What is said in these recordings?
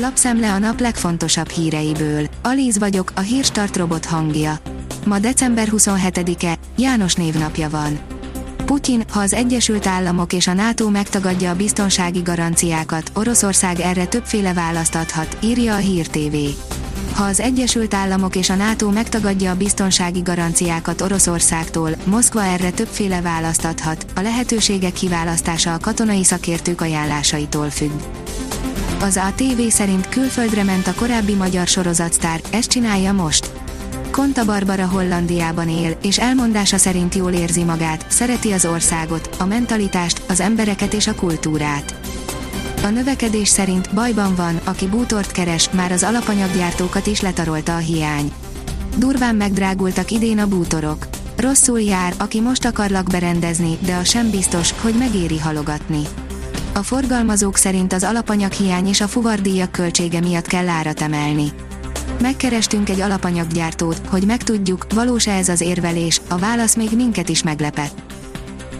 Lapszemle a nap legfontosabb híreiből. Alíz vagyok, a hírstart robot hangja. Ma december 27-e, János névnapja van. Putyin, ha az Egyesült Államok és a NATO megtagadja a biztonsági garanciákat, Oroszország erre többféle választ adhat, írja a Hír TV. Ha az Egyesült Államok és a NATO megtagadja a biztonsági garanciákat Oroszországtól, Moszkva erre többféle választ adhat, a lehetőségek kiválasztása a katonai szakértők ajánlásaitól függ. Az ATV szerint külföldre ment a korábbi magyar sorozatsztár, ezt csinálja most. Konta Barbara Hollandiában él, és elmondása szerint jól érzi magát, szereti az országot, a mentalitást, az embereket és a kultúrát. A növekedés szerint bajban van, aki bútort keres, már az alapanyaggyártókat is letarolta a hiány. Durván megdrágultak idén a bútorok. Rosszul jár, aki most akar lakberendezni, de a sem biztos, hogy megéri halogatni. A forgalmazók szerint az alapanyag hiány és a fuvardíjak költsége miatt kell árat emelni. Megkerestünk egy alapanyaggyártót, hogy megtudjuk, valós-e ez az érvelés, a válasz még minket is meglepett.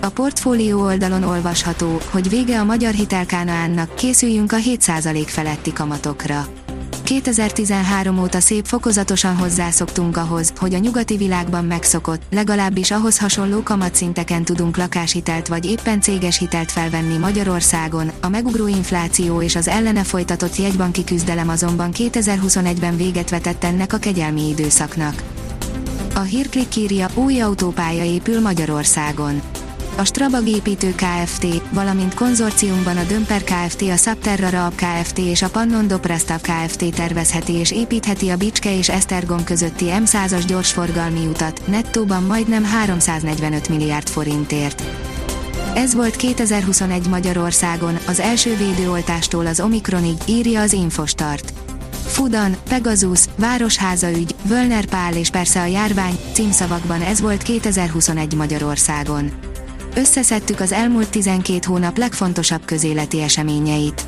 A portfólió oldalon olvasható, hogy vége a magyar hitelkánaánnak, készüljünk a 7% feletti kamatokra. 2013 óta szép fokozatosan hozzászoktunk ahhoz, hogy a nyugati világban megszokott, legalábbis ahhoz hasonló kamatszinteken tudunk lakáshitelt vagy éppen céges hitelt felvenni Magyarországon, a megugró infláció és az ellene folytatott jegybanki küzdelem azonban 2021-ben véget vetett ennek a kegyelmi időszaknak. A hírklik írja, új autópálya épül Magyarországon a Strabag építő Kft., valamint konzorciumban a Dömper Kft., a Subterra Raab Kft. és a Pannon Doprastav Kft. tervezheti és építheti a Bicske és Esztergom közötti M100-as gyorsforgalmi utat, nettóban majdnem 345 milliárd forintért. Ez volt 2021 Magyarországon, az első védőoltástól az Omikronig, írja az Infostart. Fudan, Pegasus, Városháza ügy, Völner Pál és persze a járvány, címszavakban ez volt 2021 Magyarországon összeszedtük az elmúlt 12 hónap legfontosabb közéleti eseményeit.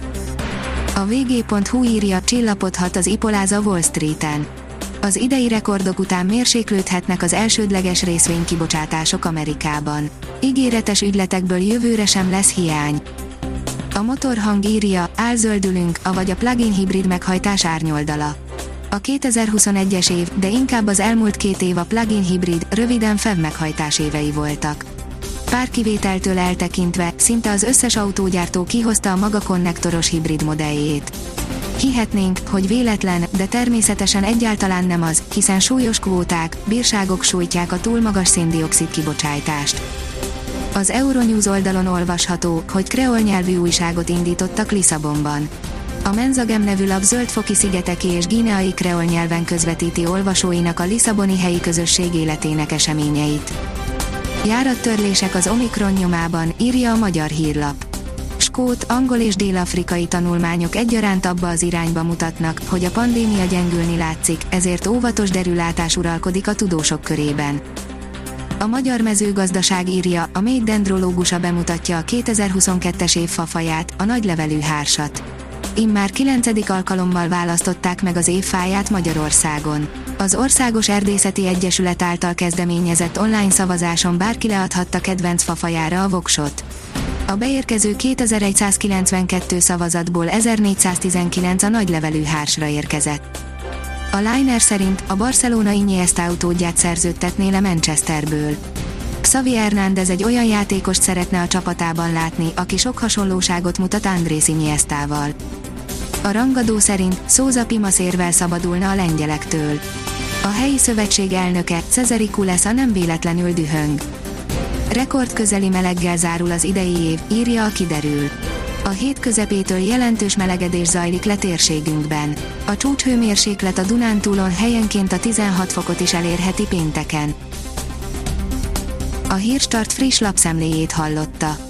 A vg.hu írja, csillapodhat az ipoláza Wall Street-en. Az idei rekordok után mérséklődhetnek az elsődleges részvénykibocsátások Amerikában. Ígéretes ügyletekből jövőre sem lesz hiány. A motorhang írja, álzöldülünk, avagy a plug-in hibrid meghajtás árnyoldala. A 2021-es év, de inkább az elmúlt két év a plug-in hibrid, röviden FEV meghajtás évei voltak. Pár kivételtől eltekintve, szinte az összes autógyártó kihozta a maga konnektoros hibrid modelljét. Hihetnénk, hogy véletlen, de természetesen egyáltalán nem az, hiszen súlyos kvóták, bírságok sújtják a túl magas széndiokszid kibocsátást. Az Euronews oldalon olvasható, hogy kreol nyelvű újságot indítottak Lisszabonban. A Menzagem nevű lap zöldfoki szigeteki és gíneai kreol nyelven közvetíti olvasóinak a Lisszaboni helyi közösség életének eseményeit. Járattörlések az Omikron nyomában, írja a magyar hírlap. Skót, angol és dél-afrikai tanulmányok egyaránt abba az irányba mutatnak, hogy a pandémia gyengülni látszik, ezért óvatos derülátás uralkodik a tudósok körében. A magyar mezőgazdaság írja, a mély dendrológusa bemutatja a 2022-es év fafaját, a nagylevelű hársat. Immár 9. alkalommal választották meg az évfáját Magyarországon. Az Országos Erdészeti Egyesület által kezdeményezett online szavazáson bárki leadhatta kedvenc fafajára a voksot. A beérkező 2192 szavazatból 1419 a nagylevelű hársra érkezett. A Liner szerint a Barcelona Iniesta autódját szerződtetné le Manchesterből. Xavi Hernández egy olyan játékost szeretne a csapatában látni, aki sok hasonlóságot mutat Andrés Iniestával. A rangadó szerint Szóza Pimaszérvel szabadulna a lengyelektől. A helyi szövetség elnöke, Cezeri Kulesza nem véletlenül dühöng. Rekord közeli meleggel zárul az idei év, írja a kiderül. A hét közepétől jelentős melegedés zajlik le térségünkben. A csúcshőmérséklet a Dunántúlon helyenként a 16 fokot is elérheti pénteken. A Hírstart friss lapszemléjét hallotta.